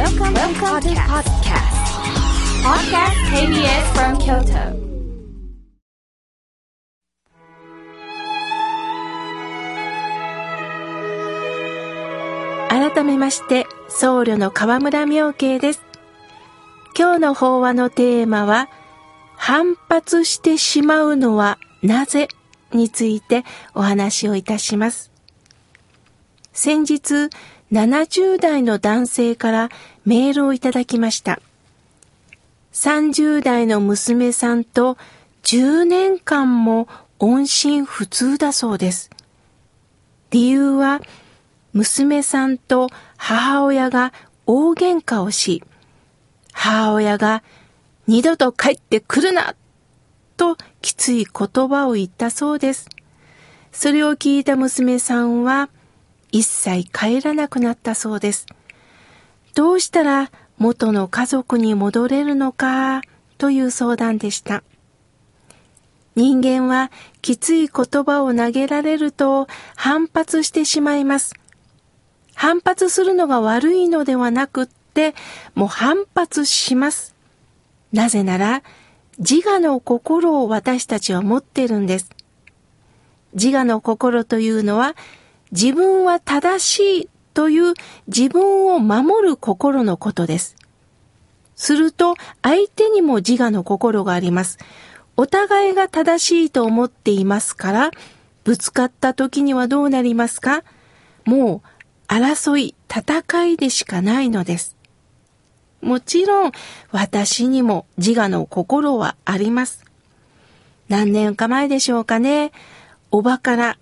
Welcome, Welcome to podcast. Podcast KBS from Kyoto. 改めまして、僧侶の河村明慶です。今日の法話のテーマは、反発してしまうのはなぜについてお話をいたします。先日、70代の男性からメールをいただきました。30代の娘さんと10年間も音信不通だそうです。理由は、娘さんと母親が大喧嘩をし、母親が二度と帰ってくるなときつい言葉を言ったそうです。それを聞いた娘さんは一切帰らなくなったそうです。どうしたら元の家族に戻れるのかという相談でした。人間はきつい言葉を投げられると反発してしまいます。反発するのが悪いのではなくって、もう反発します。なぜなら、自我の心を私たちは持ってるんです。自我の心というのは、自分は正しいという自分を守る心のことです。すると、相手にも自我の心があります。お互いが正しいと思っていますから、ぶつかった時にはどうなりますか？もう、争い、戦いでしかないのです。もちろん、私にも自我の心はあります。何年か前でしょうかね。おばから、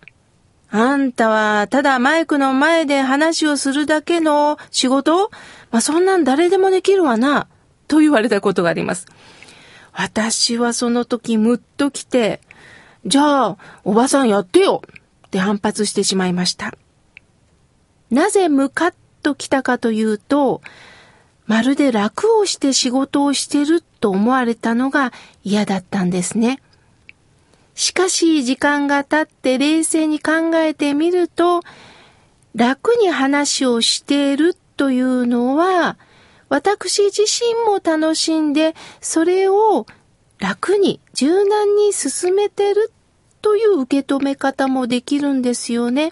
あんたはただマイクの前で話をするだけの仕事？まあ、そんなん誰でもできるわな。と言われたことがあります。私はその時ムッと来て、じゃあ、おばさんやってよって反発してしまいました。なぜムカッと来たかというと、まるで楽をして仕事をしてると思われたのが嫌だったんですね。しかし時間が経って冷静に考えてみると、楽に話をしているというのは、私自身も楽しんで、それを楽に柔軟に進めてるという受け止め方もできるんですよね。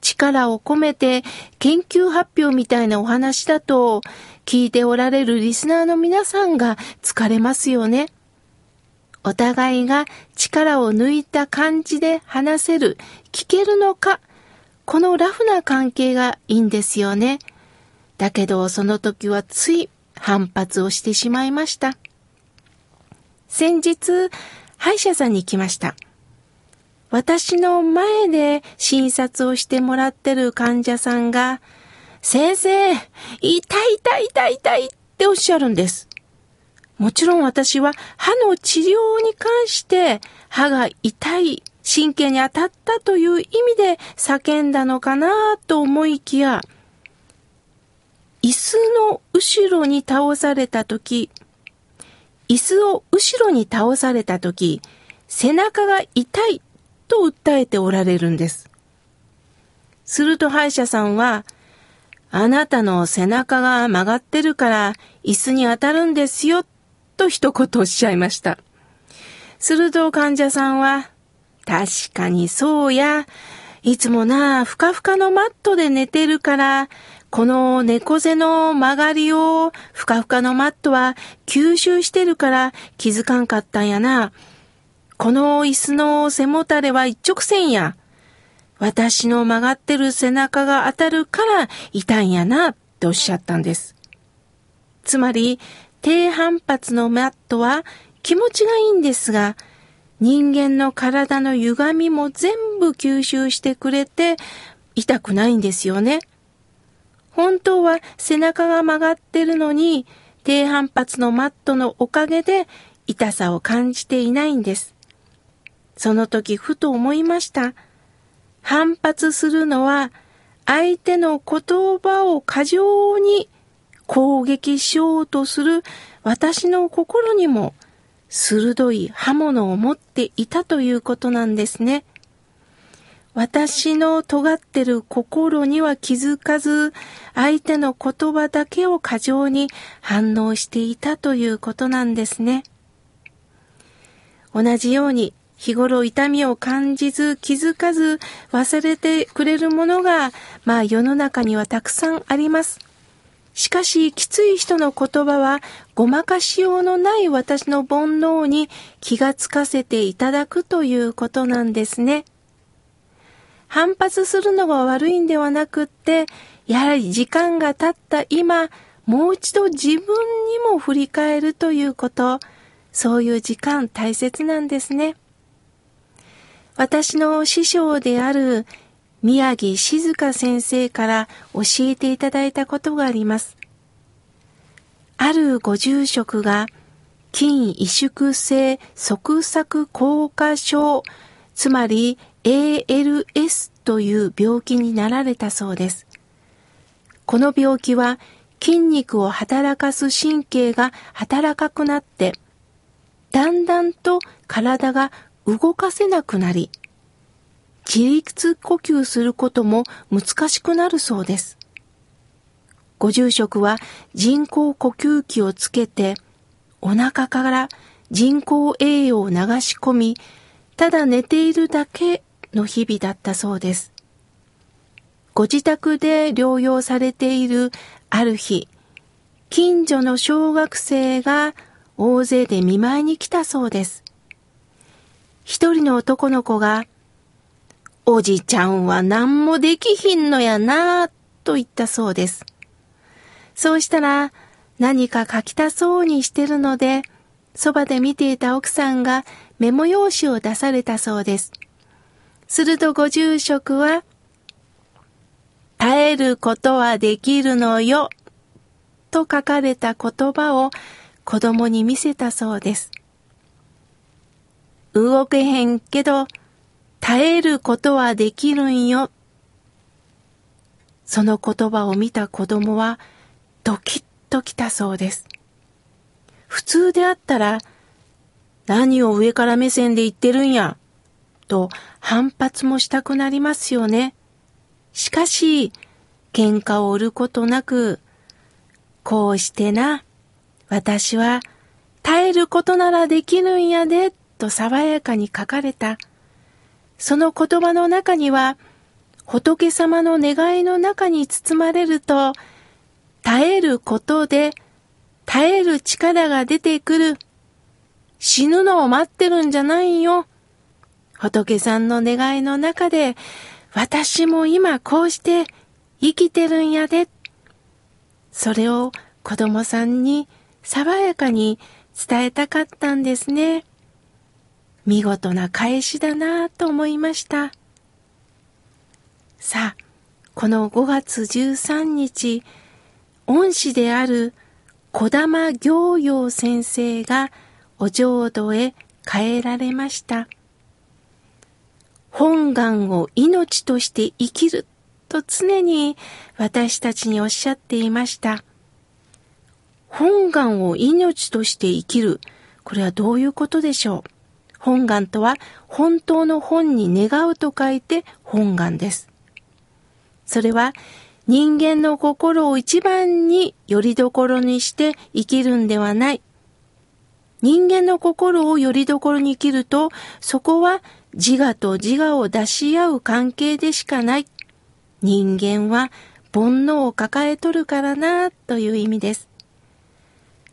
力を込めて研究発表みたいなお話だと聞いておられるリスナーの皆さんが疲れますよね。お互いが力を抜いた感じで話せる、聞けるのか、このラフな関係がいいんですよね。だけどその時はつい反発をしてしまいました。先日、歯医者さんに行きました。私の前で診察をしてもらってる患者さんが、先生、痛い痛い痛い痛いっておっしゃるんです。もちろん私は歯の治療に関して歯が痛い神経に当たったという意味で叫んだのかなと思いきや、椅子の後ろに倒された時、椅子を後ろに倒された時、背中が痛いと訴えておられるんです。すると歯医者さんは、あなたの背中が曲がってるから椅子に当たるんですよ、と一言おっしゃいました。すると患者さんは、確かにそうや、いつもな、ふかふかのマットで寝てるから、この猫背の曲がりをふかふかのマットは吸収してるから気づかんかったんやな。この椅子の背もたれは一直線や。私の曲がってる背中が当たるから痛いんやなっておっしゃったんです。つまり、低反発のマットは気持ちがいいんですが、人間の体の歪みも全部吸収してくれて痛くないんですよね。本当は背中が曲がってるのに低反発のマットのおかげで痛さを感じていないんです。その時ふと思いました。反発するのは相手の言葉を過剰に攻撃しようとする私の心にも鋭い刃物を持っていたということなんですね。私の尖ってる心には気づかず、相手の言葉だけを過剰に反応していたということなんですね。同じように日頃痛みを感じず気づかず忘れてくれるものが、まあ世の中にはたくさんあります。しかし、きつい人の言葉は、ごまかしようのない私の煩悩に気がつかせていただくということなんですね。反発するのが悪いんではなくって、やはり時間が経った今、もう一度自分にも振り返るということ、そういう時間大切なんですね。私の師匠である宮城静香先生から教えていただいたことがあります。あるご住職が筋萎縮性側索硬化症、つまり ALS という病気になられたそうです。この病気は筋肉を働かす神経が働かくなって、だんだんと体が動かせなくなり、自立呼吸することも難しくなるそうです。ご住職は人工呼吸器をつけて、お腹から人工栄養を流し込み、ただ寝ているだけの日々だったそうです。ご自宅で療養されているある日、近所の小学生が大勢で見舞いに来たそうです。一人の男の子が、おじちゃんは何もできひんのやなぁ、と言ったそうです。そうしたら、何か書きたそうにしてるので、そばで見ていた奥さんがメモ用紙を出されたそうです。するとご住職は、耐えることはできるのよ、と書かれた言葉を子供に見せたそうです。動けへんけど、耐えることはできるんよ。その言葉を見た子供はドキッときたそうです。普通であったら、何を上から目線で言ってるんや、と反発もしたくなりますよね。しかし、喧嘩を売ることなく、こうしてな、私は耐えることならできるんやで、と爽やかに書かれた。その言葉の中には、仏様の願いの中に包まれると、耐えることで、耐える力が出てくる。死ぬのを待ってるんじゃないよ。仏さんの願いの中で、私も今こうして生きてるんやで。それを子供さんに爽やかに伝えたかったんですね。見事な返しだなぁと思いました。さあ、この5月13日、恩師である小玉行陽先生がお浄土へ帰られました。本願を命として生きると常に私たちにおっしゃっていました。本願を命として生きる。これはどういうことでしょう？本願とは本当の本に願うと書いて本願です。それは人間の心を一番によりどころにして生きるんではない。人間の心をよりどころに生きると、そこは自我と自我を出し合う関係でしかない。人間は煩悩を抱えとるからな、という意味です。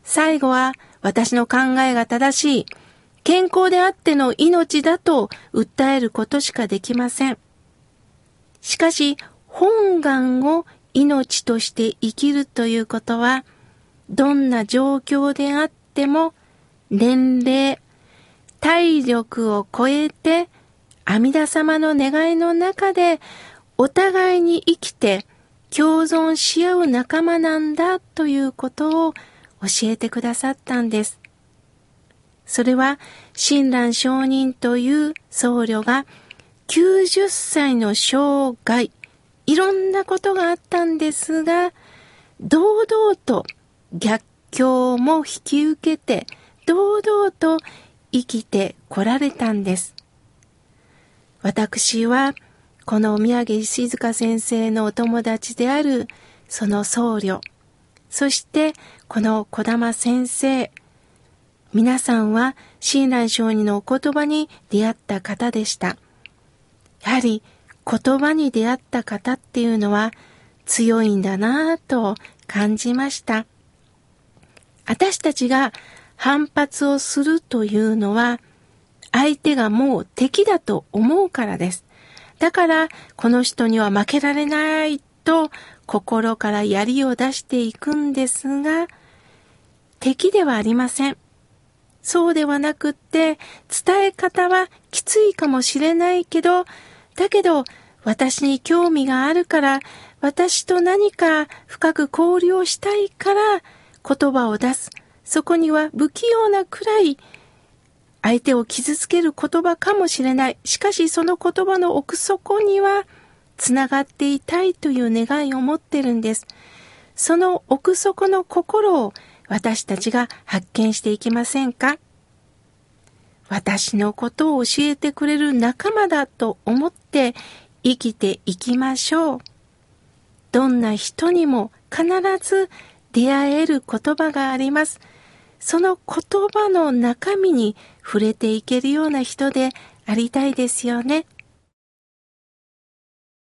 最後は私の考えが正しい、健康であっての命だと訴えることしかできません。しかし、本願を命として生きるということは、どんな状況であっても、年齢、体力を超えて阿弥陀様の願いの中でお互いに生きて共存し合う仲間なんだということを教えてくださったんです。それは親鸞上人という僧侶が90歳の生涯、いろんなことがあったんですが、堂々と逆境も引き受けて、堂々と生きてこられたんです。私はこの宮城静香先生のお友達であるその僧侶、そしてこの小玉先生、皆さんは親鸞上人のお言葉に出会った方でした。やはり言葉に出会った方っていうのは強いんだなぁと感じました。私たちが反発をするというのは相手がもう敵だと思うからです。だからこの人には負けられないと心から槍を出していくんですが敵ではありません。そうではなくって、伝え方はきついかもしれないけど、だけど、私に興味があるから、私と何か深く交流をしたいから言葉を出す。そこには不器用なくらい相手を傷つける言葉かもしれない。しかしその言葉の奥底にはつながっていたいという願いを持ってるんです。その奥底の心を私たちが発見していきませんか？私のことを教えてくれる仲間だと思って生きていきましょう。どんな人にも必ず出会える言葉があります。その言葉の中身に触れていけるような人でありたいですよね。